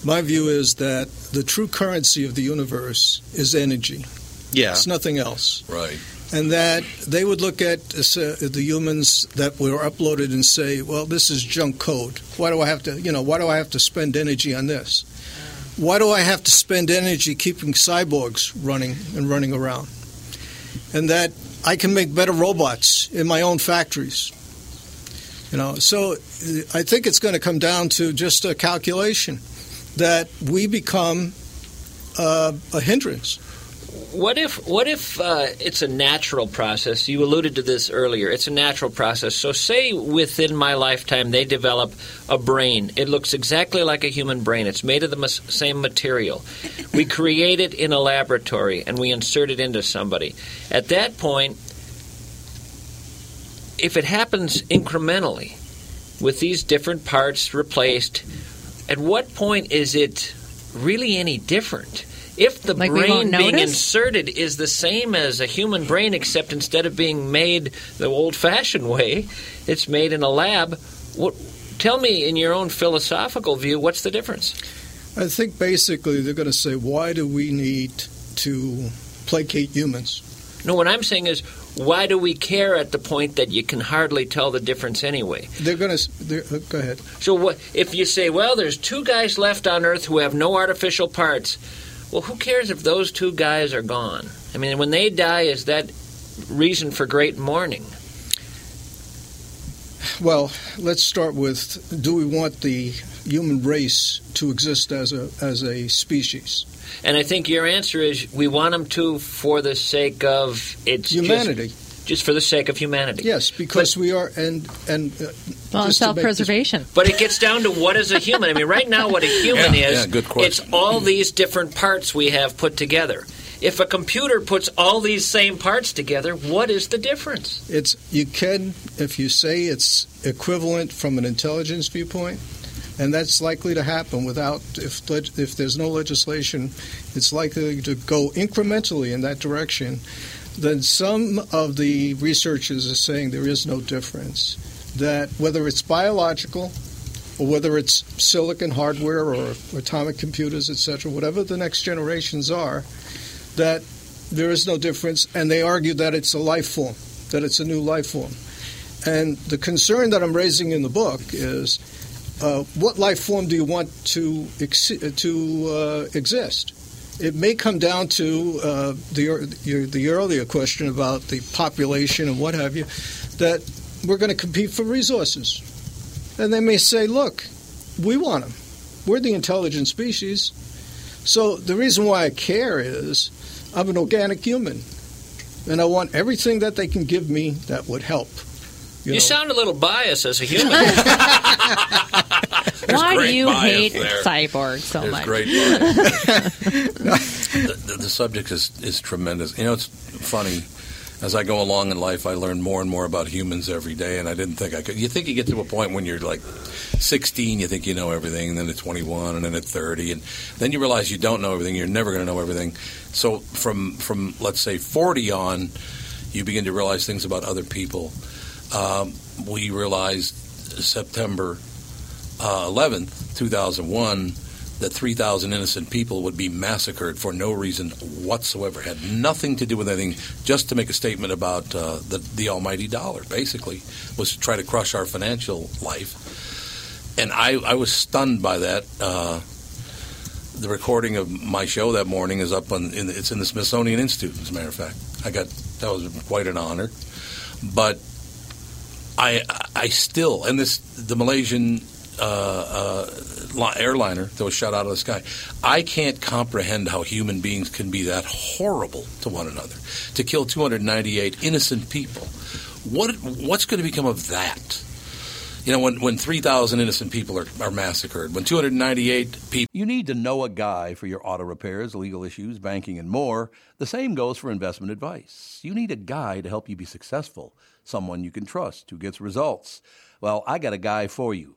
My view is that the true currency of the universe is energy. yeah, It's nothing else. Right. And that they would look at uh, the humans that were uploaded and say, "Well, this is junk code. Why do I have to, you know, why do I have to spend energy on this? Why do I have to spend energy keeping cyborgs running and running around? And that I can make better robots in my own factories. You know, so uh, I think it's going to come down to just a calculation that we become uh, a hindrance. What if what if uh, it's a natural process? You alluded to this earlier. It's a natural process. So, say within my lifetime they develop a brain. It looks exactly like a human brain. It's made of the mas- same material. We create it in a laboratory and we insert it into somebody. At that point, if it happens incrementally, with these different parts replaced, at what point is it really any different? If the Like brain being inserted is the same as a human brain, except instead of being made the old-fashioned way, it's made in a lab. What? Tell me, in your own philosophical view, what's the difference? I think basically they're going to say, why do we need to placate humans? No, what I'm saying is, why do we care at the point that you can hardly tell the difference anyway? They're going to uh, go ahead. So what if you say, well, there's two guys left on Earth who have no artificial parts? Well, who cares if those two guys are gone? I mean, when they die, is that reason for great mourning? Well, let's start with: Do we want the human race to exist as a as a species? And I think your answer is we want them to for the sake of it's Humanity. Just, for the sake of humanity. Yes, because we are and and uh, Well, just to make this- self-preservation. But it gets down to what is a human. I mean, right now, what a human Yeah, is, yeah, good question. it's all these different parts we have put together. If a computer puts all these same parts together, what is the difference? It's you can if you say it's equivalent from an intelligence viewpoint, and that's likely to happen without if if there's no legislation, it's likely to go incrementally in that direction. Then some of the researchers are saying there is no difference. That whether it's biological or whether it's silicon hardware or atomic computers, etc., whatever the next generations are, that there is no difference, and they argue that it's a life form, that it's a new life form. And the concern that I'm raising in the book is uh, what life form do you want to ex- to uh, exist? It may come down to uh, the your, the earlier question about the population and what have you, that we're going to compete for resources, and they may say, "Look, we want them. We're the intelligent species." So the reason why I care is I'm an organic human, and I want everything that they can give me that would help. You, know. sound a little biased as a human. Why do you hate there. cyborgs so There's much? great the, the, the subject is, is tremendous. You know, it's funny. As I go along in life, I learn more and more about humans every day, and I didn't think I could. You think you get to a point when you're like 16, you think you know everything, and then at 21, and then at 30, and then you realize you don't know everything. You're never going to know everything. So from from let's say 40 on, you begin to realize things about other people. Um, we realized September uh, 11th, 2001, that 3,000 innocent people would be massacred for no reason whatsoever. Had nothing to do with anything, just to make a statement about uh, the, the almighty dollar, basically, was to try to crush our financial life. And I, I was stunned by that. Uh, the recording of my show that morning is up on, in, it's in the Smithsonian Institute, as a matter of fact. I got, that was quite an honor. But I, I still, and this, the Malaysian uh, uh, airliner that was shot out of the sky. I can't comprehend how human beings can be that horrible to one another. To kill 298 innocent people, what what's going to become of that? You know, when, when 3,000 innocent people are, are massacred, when 298 people. You need to know a guy for your auto repairs, legal issues, banking, and more. The same goes for investment advice. You need a guy to help you be successful, someone you can trust who gets results. Well, I got a guy for you,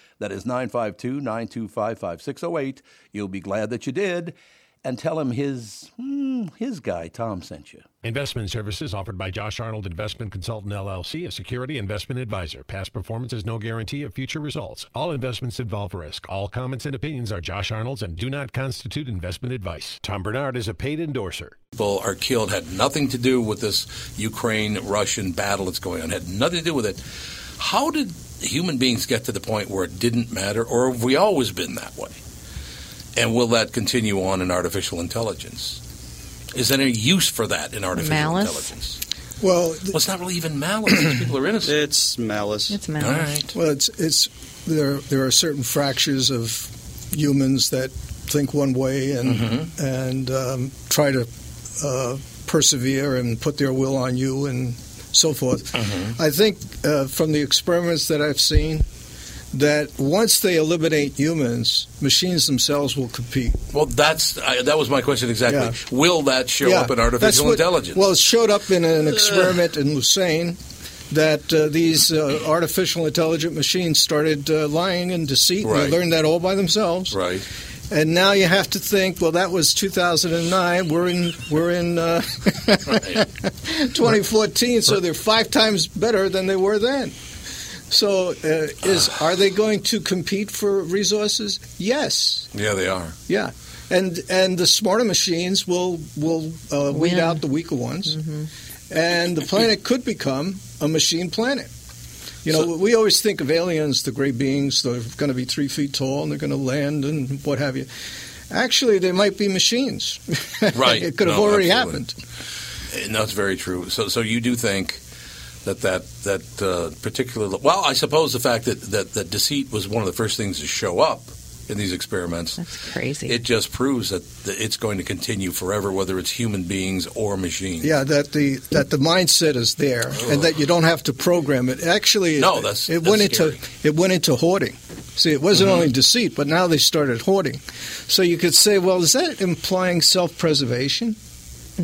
That is 952 925 5608. You'll be glad that you did. And tell him his, hmm, his guy, Tom, sent you. Investment services offered by Josh Arnold Investment Consultant LLC, a security investment advisor. Past performance is no guarantee of future results. All investments involve risk. All comments and opinions are Josh Arnold's and do not constitute investment advice. Tom Barnard is a paid endorser. People are killed had nothing to do with this Ukraine Russian battle that's going on. Had nothing to do with it. How did human beings get to the point where it didn't matter, or have we always been that way? And will that continue on in artificial intelligence? Is there any use for that in artificial Malice? intelligence? Well, well, it's not really even malice. These people are innocent. It's malice. It's malice. All right. Well, it's it's there. There are certain fractures of humans that think one way and Mm-hmm. and um, try to uh, persevere and put their will on you and so forth. Mm-hmm. I think uh, from the experiments that I've seen. That once they eliminate humans, machines themselves will compete. Well, that's I, that was my question exactly. Yeah. Will that show Yeah, up in artificial what- intelligence? Well, it showed up in an experiment in Lucerne that uh, these uh, artificial intelligent machines started uh, lying and deceit. Right. They learned that all by themselves. right. And now you have to think, well, that was 2009. We're in we're in uh, 2014, so they're five times better than they were then. So, uh, is are they going to compete for resources? Yes. Yeah, they are. Yeah, and and the smarter machines will will uh, weed Win. out the weaker ones, and the planet could become a machine planet. You know, we always think of aliens, the great beings, they're going to be three feet tall and they're going to land and what have you. Actually, they might be machines. Right. it could have already absolutely. happened. And that's very true. So, so you do think that that that uh, particular well, I suppose the fact that, that that deceit was one of the first things to show up in these experiments. That's crazy. It just proves that it's going to continue forever, whether it's human beings or machines. Yeah, that the that the mindset is there, and that you don't have to program it. Actually, No, it- that's- it that's went into it went into hoarding. See, it wasn't Mhm. only deceit, but now they started hoarding. So you could say, well, is that implying self-preservation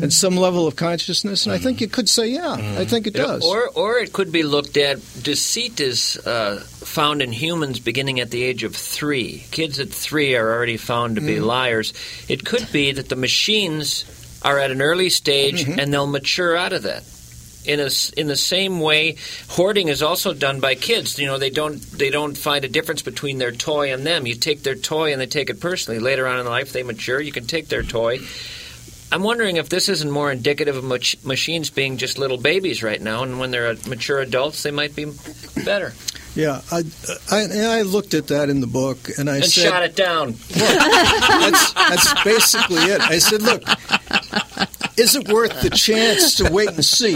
and some level of consciousness? And I think you could say, yeah, I think it does. Or, or it could be looked at. Deceit is uh, found in humans beginning at the age of three. Kids at three are already found to be Mm. liars. It could be that the machines are at an early stage Mm-hmm. and they'll mature out of that. In a in the same way, hoarding is also done by kids. You know, they don't they don't find a difference between their toy and them. You take their toy and they take it personally. Later on in life, they mature. You can take their toy. I'm wondering if this isn't more indicative of mach- machines being just little babies right now, and when they're mature adults, they might be better. yeah, I, I I looked at that in the book, and I and said, shot it down. that's, that's basically it. I said, look, is it worth the chance to wait and see?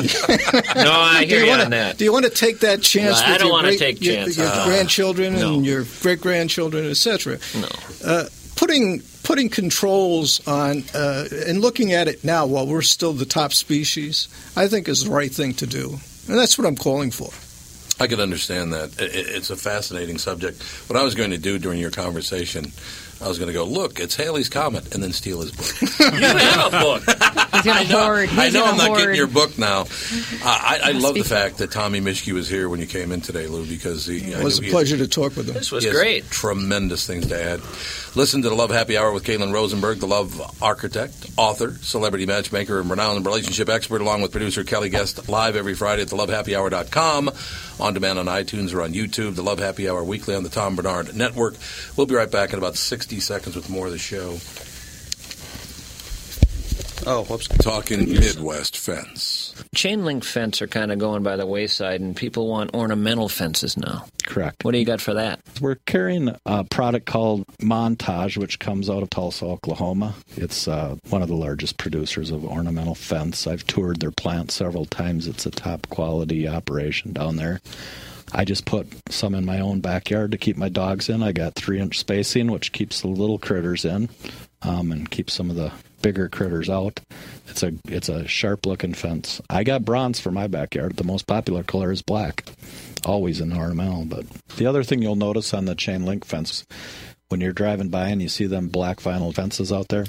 No, I Do hear you you wanna- on that. Do you want to take that chance? No, I with don't your wanna great- take your, chances. Your Uh, grandchildren no. and your great grandchildren, etc. No. Uh, putting putting controls on uh, and looking at it now while we're still the top species, I think is the right thing to do, and that's what I'm calling for. I could understand that. I- I- It's a fascinating subject. What I was going to do during your conversation, I was going to go, look, it's Halley's Comet, and then steal his book. You have a book. He's gonna I know, hoard. I know I'm not getting your book now. I, I, I love the fact that Tommy Mischke was here when you came in today, Lou, because he, It was a he pleasure to talk with him. This was he has great. Tremendous things to add. Listen to the Love Happy Hour with Kailen Rosenberg, the love architect, author, celebrity matchmaker, and renowned relationship expert, along with producer Kelly Guest, live every Friday at thelovehappyhour.com, on demand on iTunes or on YouTube. The Love Happy Hour weekly on the Tom Barnard Network. We'll be right back in about 60 seconds with more of the show. Oh, whoops. Talking Midwest fence. Chain link fence are kind of going by the wayside, and people want ornamental fences now. correct. What do you got for that? We're carrying a product called Montage, which comes out of Tulsa, Oklahoma. It's uh, one of the largest producers of ornamental fence. I've toured their plant several times. It's a top quality operation down there. I just put some in my own backyard to keep my dogs in. I got three inch spacing, which keeps the little critters in um, and keep some of the bigger critters out. It's a it's a sharp looking fence. I got bronze for my backyard. The most popular color is black, always in ornamental. But the other thing you'll notice on the chain link fence, when you're driving by and you see them black vinyl fences out there,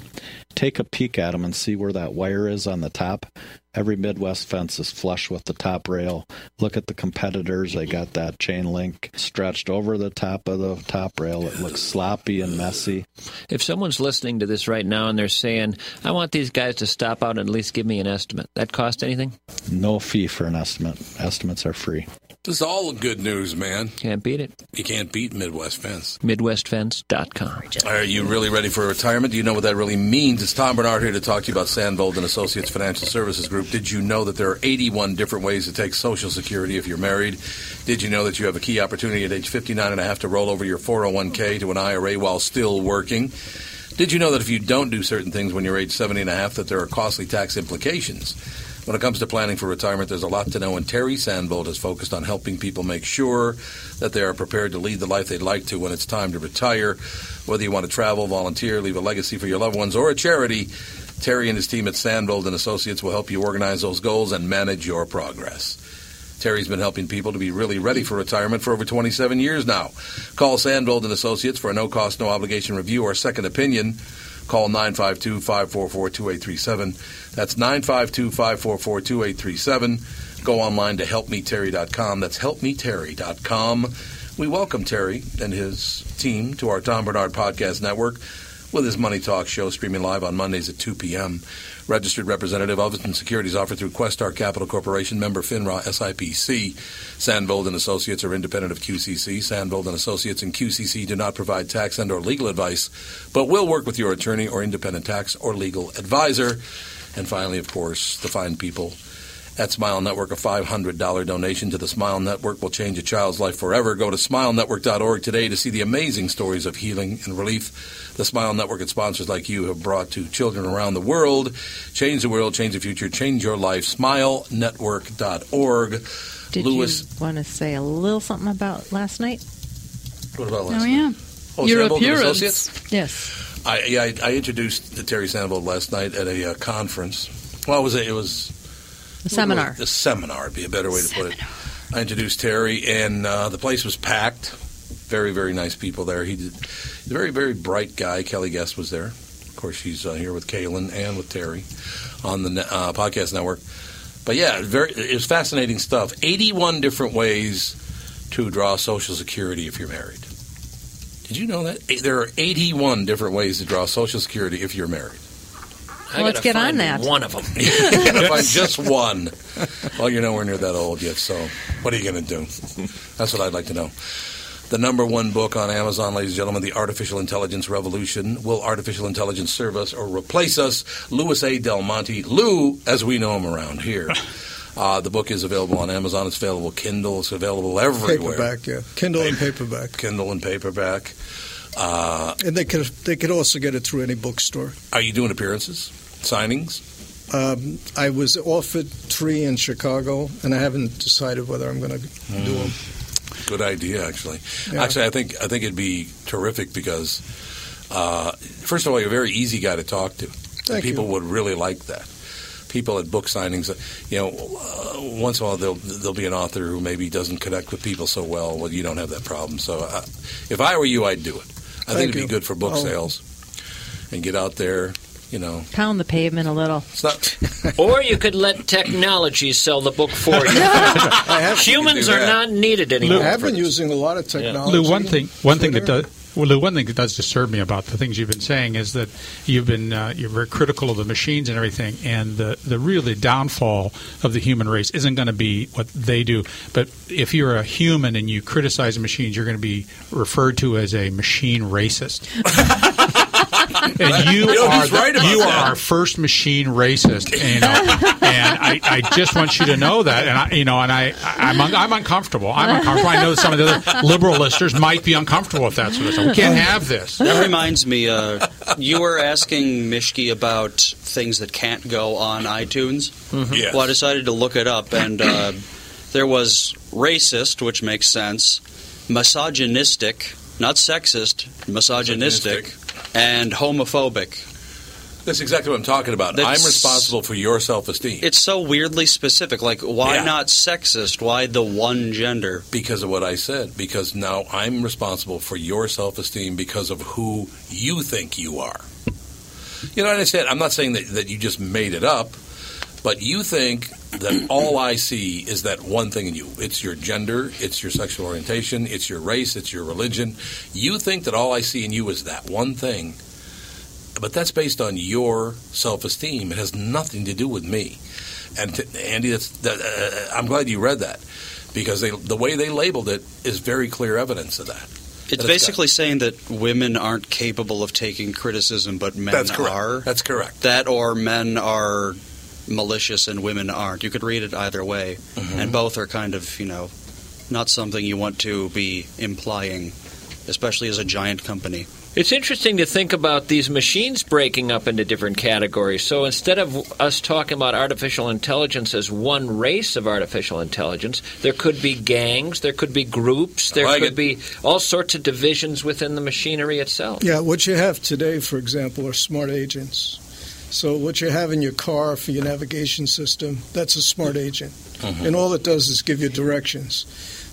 take a peek at them and see where that wire is on the top. Every Midwest fence is flush with the top rail. Look at the competitors. They got that chain link stretched over the top of the top rail. It looks sloppy and messy. If someone's listening to this right now and they're saying, I want these guys to stop out and at least give me an estimate, that cost anything? No fee for an estimate. Estimates are free. This is all good news, man. Can't beat it. You can't beat Midwest Fence. MidwestFence.com. Are you really ready for retirement? Do you know what that really means? It's Tom Barnard here to talk to you about Sandvold and Associates Financial Services Group. Did you know that there are 81 different ways to take Social Security if you're married? Did you know that you have a key opportunity at age 59 and a half to roll over your 401k to an IRA while still working? Did you know that if you don't do certain things when you're age 70 and a half that there are costly tax implications? When it comes to planning for retirement, there's a lot to know, and Terry Sandvold is focused on helping people make sure that they are prepared to lead the life they'd like to when it's time to retire. Whether you want to travel, volunteer, leave a legacy for your loved ones, or a charity, Terry and his team at Sandvold and Associates will help you organize those goals and manage your progress. Terry's been helping people to be really ready for retirement for over 27 years now. Call Sandvold and Associates for a no-cost, no-obligation review or second opinion. Call 952-544-2837. That's 952-544-2837. Go online to helpmeterry.com. That's helpmeterry.com. We welcome Terry and his team to our Tom Barnard Podcast Network with his Money Talk show streaming live on Mondays at 2 p.m. Registered representative Ovington Securities offered through Questar Capital Corporation, member FINRA SIPC. Sandvold and Associates are independent of QCC. Sandvold and Associates and QCC do not provide tax and or legal advice, but will work with your attorney or independent tax or legal advisor. And finally, of course, the fine people at Smile Network, a $500 donation to the Smile Network will change a child's life forever. Go to smilenetwork.org today to see the amazing stories of healing and relief the Smile Network and sponsors like you have brought to children around the world. Change the world, change the future, change your life. SmileNetwork.org. Did Lewis, you want to say a little something about last night? what about last Oh, yeah. night? Oh, Your Sandvold and appearance. Associates? Yes. I, yeah, I, I introduced Terry Sandvold last night at a uh, conference. Well, it was a, it was A seminar. A seminar would be a better way to put it. I introduced Terry, and uh, the place was packed. Very, very nice people there. He did, he's a very, very bright guy. Kelly Guest was there. Of course, she's uh, here with Kailen and with Terry on the uh, podcast network. But yeah, very, it was fascinating stuff. 81 different ways to draw Social Security if you're married. Did you know that? There are 81 different ways to draw Social Security if you're married. I Well, let's gotta get on that. One of them. you gotta find just one. Well, you're nowhere near that old yet, so what are you going to do? That's what I'd like to know. The number one book on Amazon, ladies and gentlemen, The Artificial Intelligence Revolution. Will artificial intelligence serve us or replace us? Louis A. Del Monte, Lou, as we know him around here. Uh, the book is available on Amazon. It's available Kindle. It's available everywhere. Paperback, yeah. Kindle and paperback. Kindle and paperback. Uh, And they could they could also get it through any bookstore. are you doing appearances, signings? Um, I was offered three in Chicago, and I haven't decided whether I'm going to do them. Good idea, actually. Yeah. Actually, I think I think it'd be terrific because, uh, first of all, you're a very easy guy to talk to. Thank People would really like that. People at book signings, you know, uh, once in a while there'll, there'll be an author who maybe doesn't connect with people so well. Well, you don't have that problem. So, uh, if I were you, I'd do it. I Thank think it'd you. be good for book Oh. sales and get out there. You know, Pound the pavement a little. it's not. or you could let technology sell the book for you. Humans are not needed anymore. I have been using a lot of technology. Lou, one thing, one thing that does. Well, Lou, one thing that does disturb me about the things you've been saying is that you've been uh, you're very critical of the machines and everything, and the the really downfall of the human race isn't going to be what they do. But if you're a human and you criticize the machines, you're going to be referred to as a machine racist. And you, You know, are the- right you that. are our first machine racist. You know, and I, I just want you to know that. And I, you know, and I, I I'm un, I'm uncomfortable. I'm uncomfortable. I know some of the other liberal listeners might be uncomfortable with that sort of stuff. We can't have this. That reminds me, uh, you were asking Mischke about things that can't go on iTunes. Yes. Well, I decided to look it up, and uh, there was racist, which makes sense, misogynistic, not sexist, misogynistic, and homophobic. That's exactly what I'm talking about. That's- I'm responsible for your self-esteem. It's so weirdly specific. Like, why Yeah. not sexist? Why the one gender? because of what I said. Because now I'm responsible for your self-esteem because of who you think you are. You know what I said? I'm not saying that, that you just made it up, but you think that all I see is that one thing in you. It's your gender, it's your sexual orientation, it's your race, it's your religion. You think that all I see in you is that one thing. But that's based on your self-esteem. It has nothing to do with me. And to, Andy, that's, that, uh, I'm glad you read that because they, the way they labeled it is very clear evidence of that. It's That basically saying that women aren't capable of taking criticism, but men That's are. That's correct. That or men are malicious and women aren't. You could read it either way, Mhm. and both are kind of you know not something you want to be implying, especially as a giant company. It's interesting to think about these machines breaking up into different categories. So instead of us talking about artificial intelligence as one race of artificial intelligence, there could be gangs, there could be groups, there like could it. be all sorts of divisions within the machinery itself. Yeah, what you have today, for example, are smart agents. So what you have in your car for your navigation system, that's a smart agent. Mhm. And all it does is give you directions.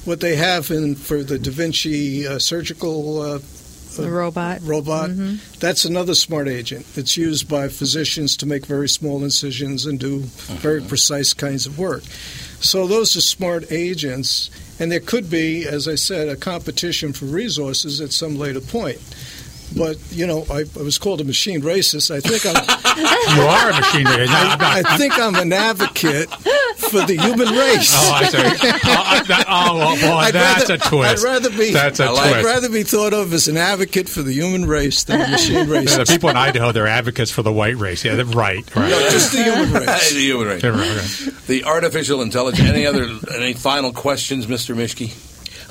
What they have in for the Da Vinci uh, surgical uh, The robot. robot, Mhm. that's another smart agent. It's used by physicians to make very small incisions and do very precise kinds of work. So those are smart agents, and there could be, as I said, a competition for resources at some later point. But you know, I, I was called a machine racist. I think I'm. You are a machine racist. No, I'm not- I think I'm an advocate for the human oh, race. Oh, I see. Oh, that- oh, well, boy, I'd that's rather- a twist. I'd rather be. That's a I'd twist. rather be thought of as an advocate for the human race than a machine racist. The people in Idaho, they're advocates for the white race. Yeah, they're right. right. No, just the human race. the human race. They're right. The artificial intelligence. Any other? Any final questions, Mr. Mischke?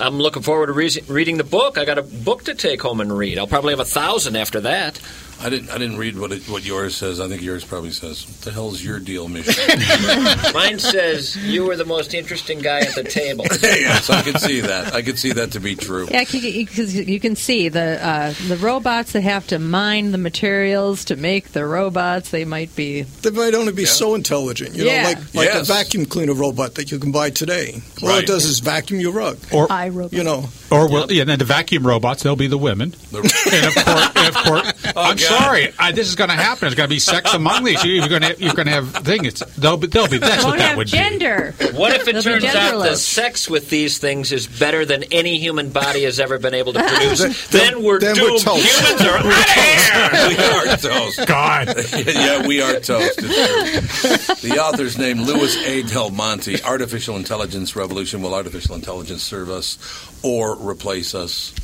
I'm looking forward to re- reading the book. I got a book to take home and read. I'll probably have a thousand after that. I didn't. I didn't read what it, what yours says. I think yours probably says, "What the hell's your deal, Mischke?" Mine says you were the most interesting guy at the table. yes, I can see that. I can see that to be true. Yeah, because you can see the uh, the robots that have to mine the materials to make the robots. They might be. They might only be so intelligent, you Yeah. know, like like Yes. a vacuum cleaner robot that you can buy today. All Right. it does is vacuum your rug. Or, iRobot. You know, or will, yeah, then the vacuum robots, they'll be the women. and of course, and of course I'm God. Sorry, I, this is going to happen. There's going to be sex among these. You're going to you're going to have things. They'll be, they'll be. That's what that have would gender. What if it They'll turns out the sex with these things is better than any human body has ever been able to produce? then we're then we're doomed. toast. Humans are out of here. we are toast. God. yeah, we are toast. It's true. The author's name, Louis A. Del Monte. Artificial Intelligence Revolution. Will artificial intelligence serve us or replace us?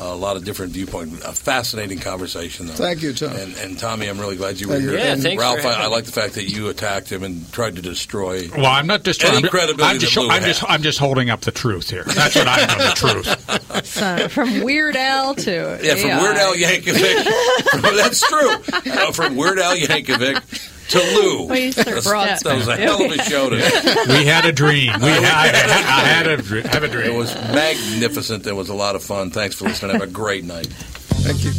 A lot of different viewpoints. A fascinating conversation, though. Thank you, Tom. And, and Tommy, I'm really glad you were here. Yeah, and thanks for Ralph, I, I like the fact that you attacked him and tried to destroy. Well, I'm not just. Any I'm, credibility I'm just. I'm just. I'm just holding up the truth here. That's what I know. The truth. So, from Weird Al to Yeah, from Weird Al Yankovic. That's true. Uh, from Weird Al Yankovic to Lou. Well, you start That's- broad that was a hell of a show today. We had a dream. We had, I, had, I had a dr- have a dream. It was magnificent. It was a lot of fun. Thanks for listening. Have a great night. thank you.